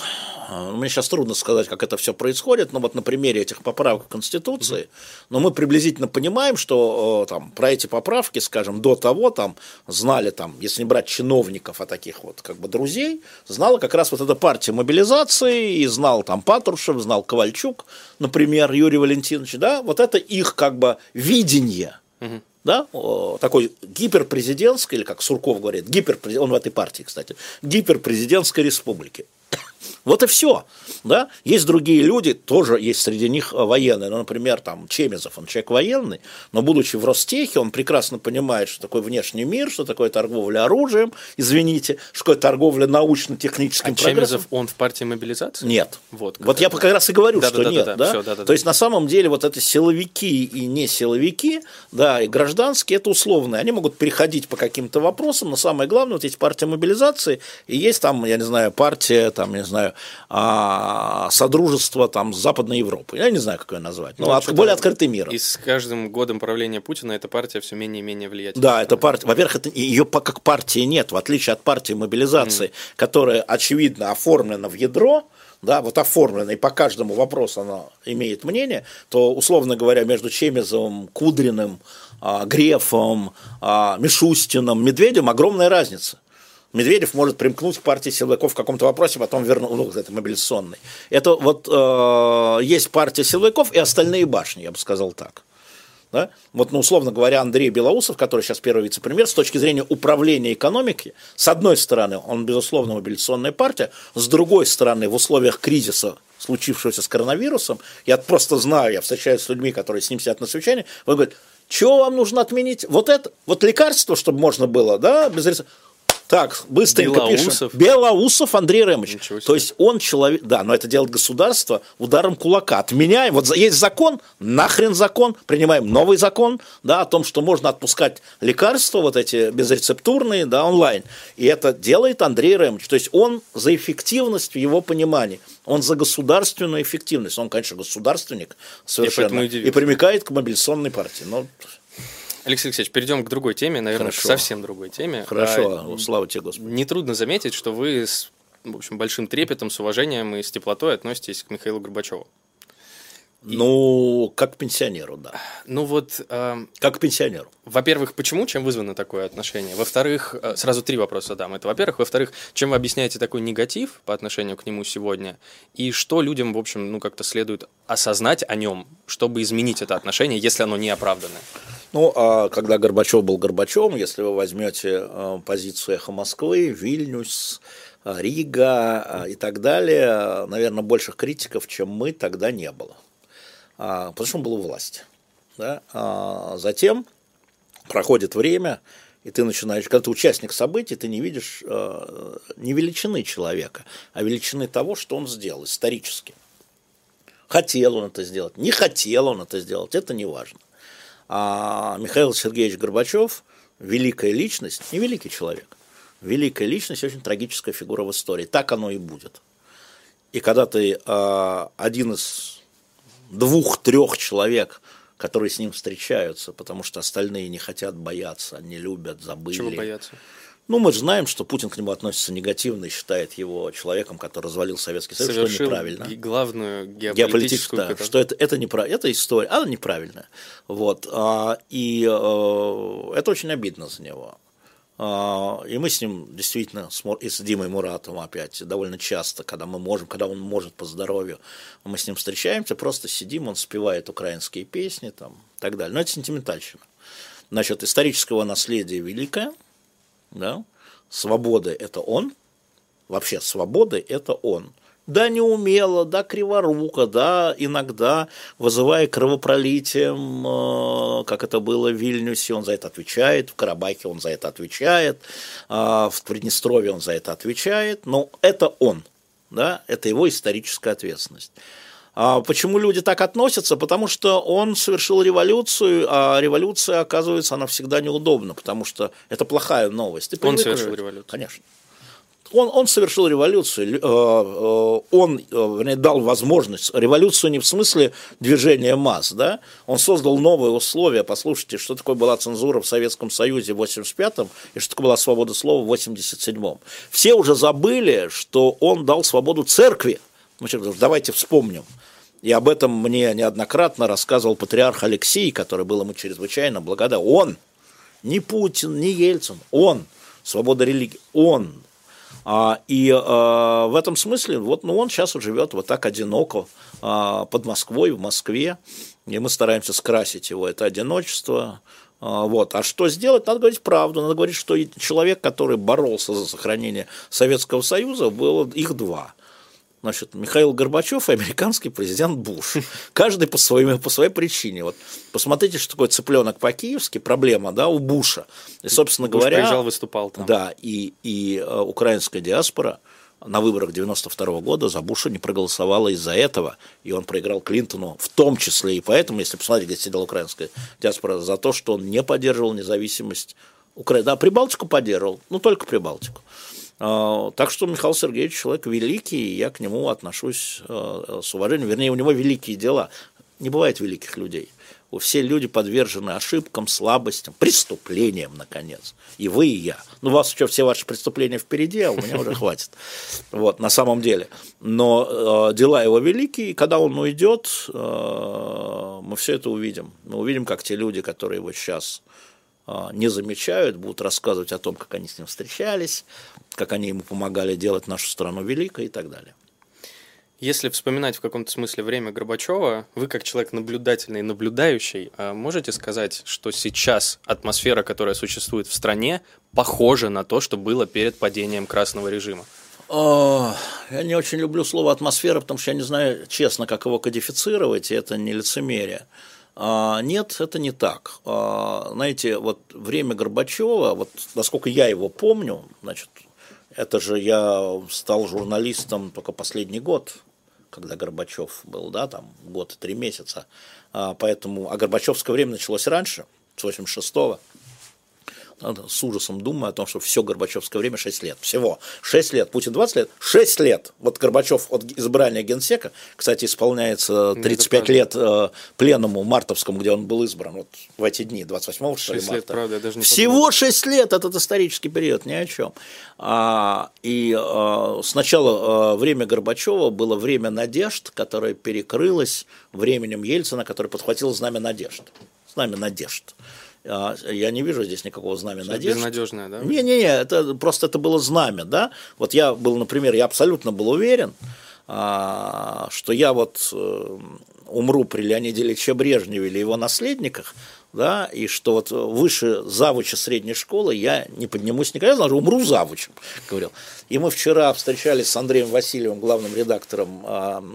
а, мне сейчас трудно сказать, как это все происходит, но вот на примере этих поправок Конституции, но мы приблизительно понимаем, что там про эти поправки, скажем, до того там знали там, если не брать чиновников, а таких вот как бы друзей, знала как раз вот эта партия мобилизации, и знал там Патрушев, знал Ковальчук, например, Юрий Валентинович, да, вот это их как бы видение да, такой гиперпрезидентской, или как Сурков говорит, гиперпрезидент, он в этой партии, кстати, гиперпрезидентской республики. Вот и все. Да? Есть другие люди, тоже есть среди них военные. Ну, например, там Чемезов, он человек военный, но будучи в Ростехе, он прекрасно понимает, что такое внешний мир, что такое торговля оружием, извините, что такое торговля научно-техническим А прогрессом. Чемезов, он в партии мобилизации? Нет. Вот, Вот я как раз и говорю, Да, что да, да, нет. да, Да, всё, да, да, То да. есть на самом деле вот это силовики и не силовики, да, и гражданские, это условные. Они могут переходить по каким-то вопросам, но самое главное, вот есть партия мобилизации, и есть там, я не знаю, партия, там, я не знаю, а, Содружество там с Западной Европы. Я не знаю, как ее назвать. Ну, Ну, от- более открытый мир. И с каждым годом правления Путина эта партия все менее и менее влиятельна. Да, это партия. Во-первых, это, ее как партии нет, в отличие от партии мобилизации, которая, очевидно, оформлена в ядро, да, вот оформлена, и по каждому вопросу она имеет мнение, то, условно говоря, между Чемезовым, Кудриным, а, Грефом, а, Мишустиным, Медведем огромная разница. Медведев может примкнуть к партии силовиков в каком-то вопросе, потом вернуть, ну, это мобилизационный. Это вот э, есть партия силовиков и остальные башни, я бы сказал так. Да? Вот, ну, условно говоря, Андрей Белоусов, который сейчас первый вице-премьер, с точки зрения управления экономики, с одной стороны, он, безусловно, мобилизационная партия, с другой стороны, в условиях кризиса, случившегося с коронавирусом, я просто знаю, я встречаюсь с людьми, которые с ним сидят на совещании, он говорит, что вам нужно отменить? Вот это, вот лекарство, чтобы можно было, да, без рецепта. Так, быстренько Белоусов? пишем. Белоусов Андрей Ремович. То есть он человек, да, но это делает государство ударом кулака. Отменяем, вот есть закон, нахрен закон, принимаем новый закон, да, о том, что можно отпускать лекарства, вот эти безрецептурные, да, онлайн. И это делает Андрей Ремович. То есть он за эффективность в его понимании, он за государственную эффективность. Он, конечно, государственник совершенно. И, примыкает к мобилизационной партии. Но Алексей Алексеевич, перейдем к другой теме, наверное, Хорошо. к совсем другой теме. хорошо, А, слава тебе, Господи. Нетрудно заметить, что вы с в общем, большим трепетом, с уважением и с теплотой относитесь к Михаилу Горбачеву. Ну, как к пенсионеру, да. Ну вот, э, Как к пенсионеру. во-первых, почему, чем вызвано такое отношение? Во-вторых, э, сразу три вопроса дам. Это, во-первых. Во-вторых, чем вы объясняете такой негатив по отношению к нему сегодня? И что людям, в общем, ну как-то следует осознать о нем, чтобы изменить это отношение, если оно не оправданное? Ну, а когда Горбачев был Горбачевым, если вы возьмете э, позицию «Эхо Москвы», Вильнюс, э, Рига э, и так далее, наверное, больших критиков, чем мы, тогда не было. А, Потому что он был у власти. Да? А Затем проходит время, и ты начинаешь, когда ты участник событий, ты не видишь не величины человека, а величины того, что он сделал исторически. Хотел он это сделать, не хотел он это сделать, это не важно. А Михаил Сергеевич Горбачев – великая личность, не великий человек, великая личность, очень трагическая фигура в истории. Так оно и будет. И когда ты а, один из двух-трех человек, которые с ним встречаются, потому что остальные не хотят бояться, не любят, забыли. Чего бояться? Ну, мы же знаем, что Путин к нему относится негативно и считает его человеком, который развалил Советский Союз, что Совершил неправильно ги- главную геополитическую, геополитическую да, что это, это, непра- это история, она неправильная. Вот, а, и э, это очень обидно за него. А, и мы с ним действительно, и с Димой Муратовым опять, довольно часто, когда мы можем, когда он может по здоровью, мы с ним встречаемся, просто сидим, он спевает украинские песни там, и так далее. Но это сентиментальщина. Значит, исторического наследия великое, да, свободы – это он, вообще свободы – это он. Да, неумело, да, криворуко, да, иногда вызывая кровопролитием, э, как это было в Вильнюсе, он за это отвечает, в Карабахе он за это отвечает, э, в Приднестровье он за это отвечает, но это он, да, это его историческая ответственность. А почему люди так относятся? Потому что он совершил революцию, а революция, оказывается, она всегда неудобна, потому что это плохая новость. Ты Он совершил революцию. Конечно. Он, он совершил революцию, Лю- э, э, он э, вернее, дал возможность, революцию не в смысле движения масс, да? он создал новые условия, послушайте, что такое была цензура в Советском Союзе в 85-м и что такое была свобода слова в 87-м. Все уже забыли, что он дал свободу церкви, давайте вспомним. И об этом мне неоднократно рассказывал патриарх Алексей, который был ему чрезвычайно благодарен. Он, не Путин, не Ельцин, он, свобода религии, он. А, и а, в этом смысле, вот, ну, он сейчас живет вот так одиноко а, под Москвой, в Москве, и мы стараемся скрасить его это одиночество. А, вот. А что сделать? Надо говорить правду. Надо говорить, что человек, который боролся за сохранение Советского Союза, было их два – Значит, Михаил Горбачев и американский президент Буш. Каждый по, своему, по своей причине. Вот посмотрите, что такое цыпленок по-киевски, проблема да, у Буша. И, собственно Буш говоря, приезжал, выступал там. да, и, и э, украинская диаспора на выборах 92 года за Буша не проголосовала из-за этого, и он проиграл Клинтону, в том числе и поэтому, если посмотреть, где сидела украинская диаспора, за то, что он не поддерживал независимость Украины. Да, Прибалтику поддерживал, ну только Прибалтику. А, Так что Михаил Сергеевич человек великий, и я к нему отношусь э, с уважением. Вернее, у него великие дела. Не бывает великих людей. Все люди подвержены ошибкам, слабостям, преступлениям, наконец. И вы, и я. Ну, у вас еще все ваши преступления впереди, а у меня уже хватит. Вот, на самом деле. Но э, дела его великие, и когда он уйдет, э, мы все это увидим. Мы увидим, как те люди, которые его сейчас не замечают, будут рассказывать о том, как они с ним встречались, как они ему помогали делать нашу страну великой и так далее. Если вспоминать в каком-то смысле время Горбачева, вы как человек наблюдательный и наблюдающий, а можете сказать, что сейчас атмосфера, которая существует в стране, похожа на то, что было перед падением красного режима? А, Я не очень люблю слово атмосфера, потому что я не знаю, честно, как его кодифицировать, и это не лицемерие. А, Нет, это не так. А, Знаете, вот время Горбачева, вот насколько я его помню, значит, это же я стал журналистом только последний год, когда Горбачев был, да, там год и три месяца. А, Поэтому, а Горбачевское время началось раньше, с 86-го. С ужасом думаю о том, что все Горбачевское время 6 лет. Всего. 6 лет. Путин 20 лет. 6 лет. Вот Горбачев от избрания генсека, кстати, исполняется 35 правда. лет э, пленуму мартовскому, где он был избран. Вот в эти дни, 28 что ли, Шесть лет, марта. правда, я даже не Всего подумал. 6 лет этот исторический период, ни о чем. А, и а, сначала а, время Горбачева было время надежд, которое перекрылось временем Ельцина, который подхватил знамя надежд. Знамя надежд. А, Я не вижу здесь никакого знамя Что-то надежд. безнадежное, да? Не-не-не, это просто это было знамя, да. Вот я был, например, я абсолютно был уверен, а, что я вот э, умру при Леониде Ильиче Брежневе или его наследниках, да, и что вот выше завуча средней школы я не поднимусь никогда, я знал, умру завучем, говорил. И мы вчера встречались с Андреем Васильевым, главным редактором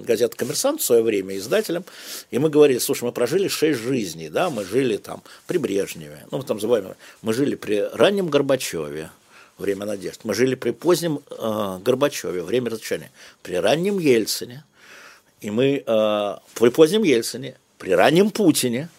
газеты «Коммерсант» в свое время, издателем, и мы говорили, слушай, мы прожили шесть жизней, да, мы жили там при Брежневе, ну, мы там забываем, мы жили при раннем Горбачеве, время надежд, мы жили при позднем э, Горбачеве, время разочарования, при раннем Ельцине, и мы э, при позднем Ельцине, при раннем Путине,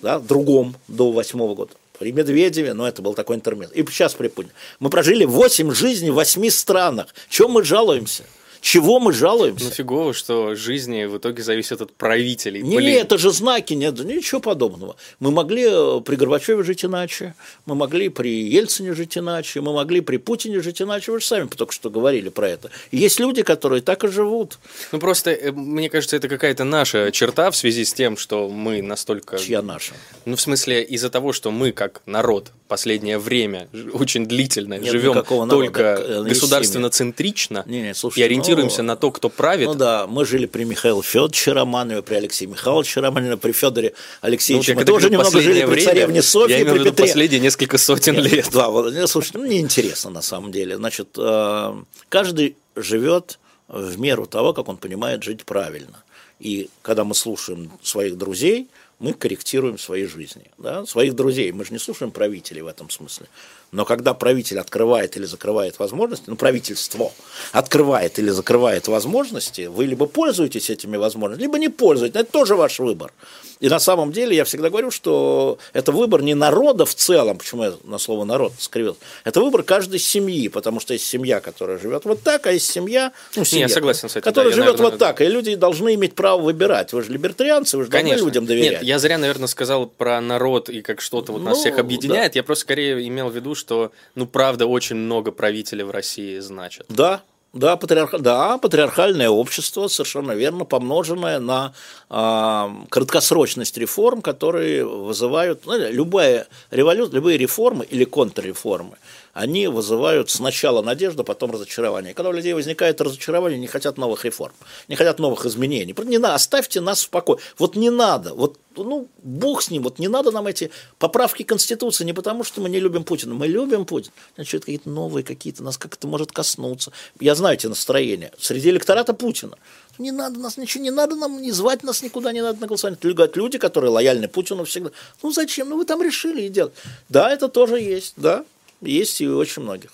да, другом до восьмого года, при Медведеве, но это был такой интермед, и сейчас при Путине. Мы прожили 8 жизней в 8 странах. Чем мы жалуемся? Чего мы жалуемся? Ну фигово, что жизни в итоге зависят от правителей. Не, Блин. это же знаки, нет, ничего подобного. Мы могли э, при Горбачеве жить иначе, мы могли при Ельцине жить иначе, мы могли при Путине жить иначе, вы же сами только что говорили про это. И есть люди, которые так и живут. Ну просто, э, мне кажется, это какая-то наша черта в связи с тем, что мы настолько... Чья наша? Ну, в смысле, из-за того, что мы, как народ, последнее время очень длительно Нет живем только э, государственно-центрично Не, не, и слушайте, ориентируемся ну, на то, кто правит. Ну да, мы жили при Михаиле Федоровиче Романове, при Алексее Михайловиче Романове, при Федоре Ну, вот Алексеевиче. я мы тоже немного жили последнее при время, царевне Софье, я имею при Петре. последние несколько сотен Нет, лет. Да, вот, нет, слушайте, ну, мне интересно на самом деле. Значит, э, каждый живет в меру того, как он понимает жить правильно. И когда мы слушаем своих друзей, мы корректируем свои жизни. Да? Своих друзей. Мы же не слушаем правителей в этом смысле. Но когда правитель открывает или закрывает возможности, ну, правительство открывает или закрывает возможности, вы либо пользуетесь этими возможностями, либо не пользуетесь. Это тоже ваш выбор. И на самом деле я всегда говорю, что это выбор не народа в целом, почему я на слово народ скривил, это выбор каждой семьи, потому что есть семья, которая живет вот так, а есть семья, ну, семья я согласен с этим, которая да, живет наверное, вот так, и люди должны иметь право выбирать. Вы же либертарианцы, вы же должны людям доверять. Нет, я зря, наверное, сказал про народ и как что-то вот нас Ну, всех объединяет. да. Я просто скорее имел в виду, что, ну, правда, очень много правителей в России значит. Да, да, патриарха... да, патриархальное общество, совершенно верно, помноженное на а, краткосрочность реформ, которые вызывают, ну, любая революция, любые реформы или контрреформы, они вызывают сначала надежду, потом разочарование. Когда у людей возникает разочарование, не хотят новых реформ, не хотят новых изменений. Не надо, оставьте нас в покое. Вот не надо, вот ну, бог с ним, вот не надо нам эти поправки Конституции, не потому что мы не любим Путина, мы любим Путина, значит, какие-то новые какие-то, нас как это может коснуться. Я знаю эти настроения. Среди электората Путина. Не надо нас ничего, не надо нам, не звать нас никуда, не надо на голосование. Это люди, которые лояльны Путину всегда. Ну зачем? Ну вы там решили и делать. Да, это тоже есть, да, есть и очень многих.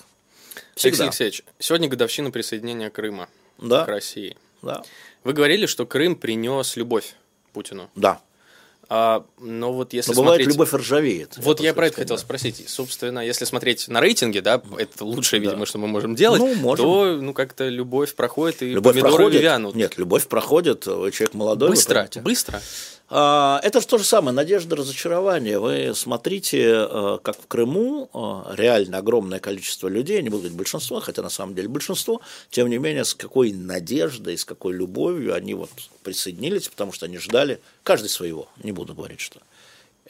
Алексей Всегда. Алексеевич, сегодня годовщина присоединения Крыма Да. к России. Да. Вы говорили, что Крым принес любовь Путину. Да. А, но вот если Но бывает, смотреть... любовь ржавеет. Вот я просто про это сказать, хотел да. спросить. Собственно, если смотреть на рейтинги, да, это лучшее, Да. видимо, что мы можем делать, Ну, можем. то ну как-то любовь проходит и Любовь помидоры проходит. вянут. Нет, любовь проходит. Человек молодой. быстро, быстро. А, Это же то же самое, надежда, разочарование. Вы смотрите, э, как в Крыму э, реально огромное количество людей, не буду говорить большинство, хотя на самом деле большинство, тем не менее, с какой надеждой, с какой любовью они вот присоединились, потому что они ждали, каждый своего, не буду говорить что.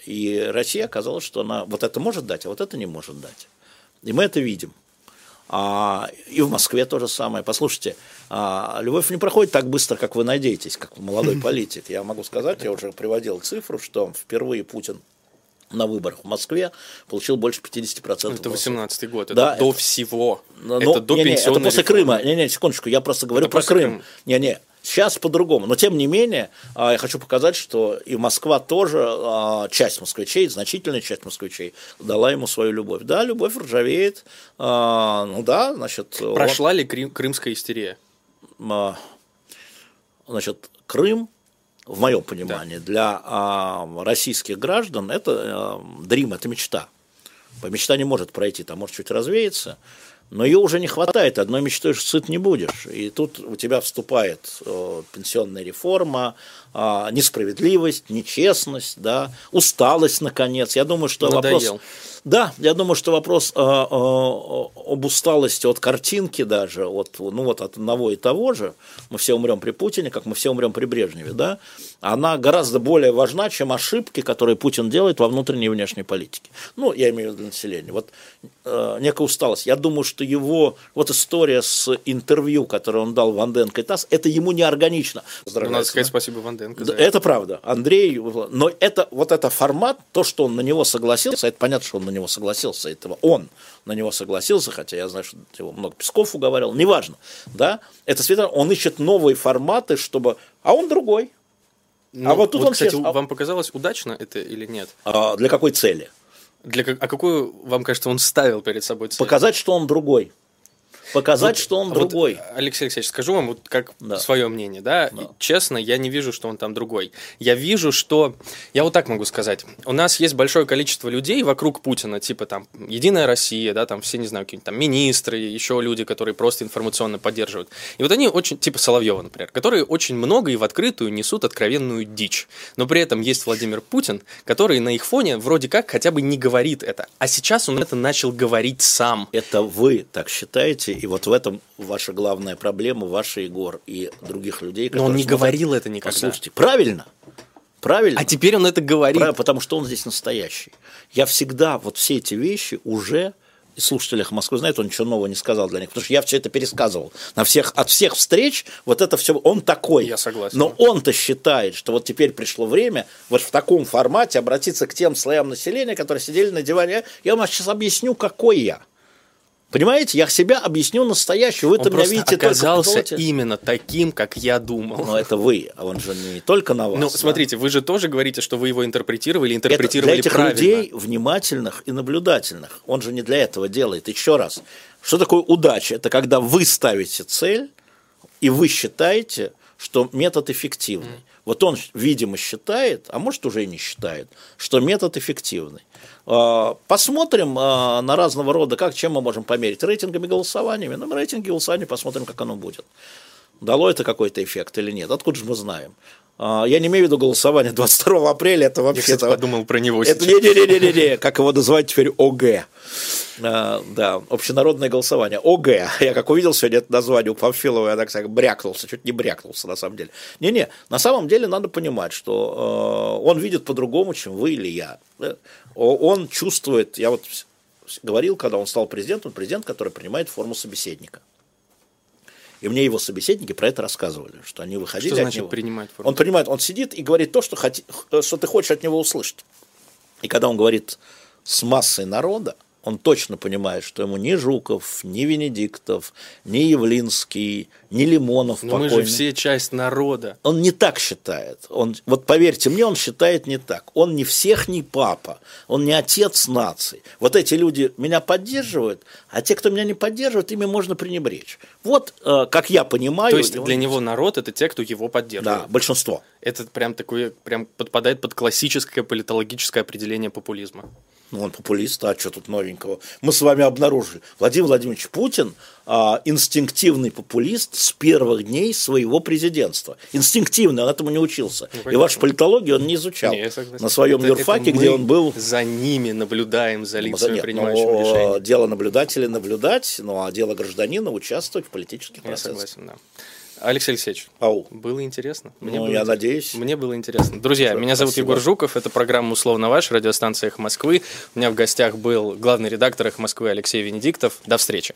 И Россия оказалось, что она вот это может дать, а вот это не может дать. И мы это видим. А, и в Москве то же самое. Послушайте, а, любовь не проходит так быстро, как вы надеетесь, как молодой политик. Я могу сказать, я уже приводил цифру, что впервые Путин на выборах в Москве получил больше 50% Ну, Это голосов. 18-й год, это Да, до это- всего. Но- это до не-не, пенсионной Это после реформы. Крыма. Не-не, секундочку, я просто говорю Это про Крым. Не-не, сейчас по-другому. Но тем не менее, а, я хочу показать, что и Москва тоже, а, часть москвичей, значительная часть москвичей, дала ему свою любовь. Да, любовь ржавеет. а, Ну да, значит... Прошла ли крым- крымская истерия? значит, Крым, в моем понимании, для а, российских граждан это а, дрим, это мечта. Мечта не может пройти, там может чуть развеяться, но ее уже не хватает, одной мечтой сыт не будешь. И тут у тебя вступает э, пенсионная реформа, несправедливость, нечестность, да, усталость, наконец. Я думаю, что вопрос... Надоел. Да, я думаю, что вопрос э, э, об усталости от картинки даже, от, ну вот от одного и того же, мы все умрем при Путине, как мы все умрем при Брежневе, да, она гораздо более важна, чем ошибки, которые Путин делает во внутренней и внешней политике. Ну, я имею в виду население. Вот э, некая усталость. Я думаю, что его, вот история с интервью, которое он дал Ванденко и ТАСС, это ему не органично. Надо сказать спасибо Ванденко. Да, за это. правда, Андрей, но это вот это формат, то, что он на него согласился, это понятно, что он на него согласился, этого он на него согласился, хотя я знаю, что его много Песков уговаривал, неважно, да, это свидетель, он ищет новые форматы, чтобы, а он другой, Ну, а вот тут он кстати, честно- а- вам показалось удачно это или нет? а для какой цели? Для, а какую, вам кажется, он ставил перед собой цель? Показать, что он другой, показать, что он Вот, другой. Алексей Алексеевич, скажу вам вот как Да. свое мнение, да? И Честно, я не вижу, что он там другой. Я вижу, что... Я вот так могу сказать. У нас есть большое количество людей вокруг Путина, типа там Единая Россия, да, там все, не знаю, какие-нибудь там министры, еще люди, которые просто информационно поддерживают. И вот они очень, типа Соловьева, например, которые очень много и в открытую несут откровенную дичь. Но при этом есть Владимир Путин, который на их фоне вроде как хотя бы не говорит это. А сейчас он это начал говорить сам. Это вы так считаете, и вот в этом ваша главная проблема, ваша, Егор, и других людей. Но он которые не смотрят. говорил это никогда. Послушайте, правильно, правильно. А теперь он это говорит. Правильно, потому что он здесь настоящий. Я всегда вот все эти вещи уже и слушатели «Эхо Москвы» знают, он ничего нового не сказал для них, потому что я все это пересказывал. На всех, от всех встреч вот это все, он такой. Я согласен. Но он-то считает, что вот теперь пришло время вот в таком формате обратиться к тем слоям населения, которые сидели на диване. Я вам сейчас объясню, какой я. Понимаете, я себя объясню настоящую. Вы-то меня видите оказался только именно таким, как я думал. Но это вы, а он же не только на вас. Ну, да. смотрите, вы же тоже говорите, что вы его интерпретировали, Это интерпретировали для этих правильно. людей внимательных и наблюдательных. Он же не для этого делает. Еще раз, что такое удача? Это когда вы ставите цель, и вы считаете, что метод эффективный. Вот он, видимо, считает, а может уже и не считает, что метод эффективный. А, Посмотрим а, на разного рода, как, чем мы можем померить, рейтингами, голосованиями. Ну, рейтинги голосования, посмотрим, как оно будет. Дало это какой-то эффект или нет? Откуда же мы знаем? А, Я не имею в виду голосование 22 апреля, это Я, вообще... кстати, подумал про него Это сейчас. не-не-не-не-не, как его называют теперь ОГ. А, да, общенародное голосование. ОГ. Я как увидел сегодня это название у Памфилова, я так сказать, брякнулся, чуть не брякнулся на самом деле. Не-не, на самом деле надо понимать, что э, он видит по-другому, чем вы или я. О- Он чувствует, я вот говорил, когда он стал президентом, президент, который принимает форму собеседника. И мне его собеседники про это рассказывали, что они выходили Что от значит него. принимать форму? Он принимает, он сидит и говорит то, что, хоти- что ты хочешь от него услышать. И когда он говорит с массой народа, он точно понимает, что ему ни Жуков, ни Венедиктов, ни Явлинский, ни Лимонов Но мы покойный. же все часть народа. Он не так считает. Он, вот поверьте мне, он считает не так. Он не всех не папа, он не отец нации. Вот эти люди меня поддерживают, а те, кто меня не поддерживает, ими можно пренебречь. Вот э, как я понимаю. То есть и он- для него народ это те, кто его поддерживает. Да, большинство. Это прям такое, прям подпадает под классическое политологическое определение популизма. Ну, он популист, а что тут новенького? Мы с вами обнаружили. Владимир Владимирович Путин а, инстинктивный популист с первых дней своего президентства. Инстинктивный, он этому не учился. и конечно. вашу политологию он не изучал. Не. На своем Это- юрфаке, это где он был... За ними наблюдаем, за лицами, Нет, принимающими ну, решения. Дело наблюдателя наблюдать, ну а дело гражданина участвовать в политических Я процессах. согласен, да. Алексей Алексеевич, Ау. было интересно? Ну, было я интересно. надеюсь. Мне было интересно. Друзья, Всё, меня зовут спасибо. Егор Жуков, это программа «Условно ваш», радиостанция «Эхо Москвы». У меня в гостях был главный редактор «Эхо Москвы» Алексей Венедиктов. До встречи.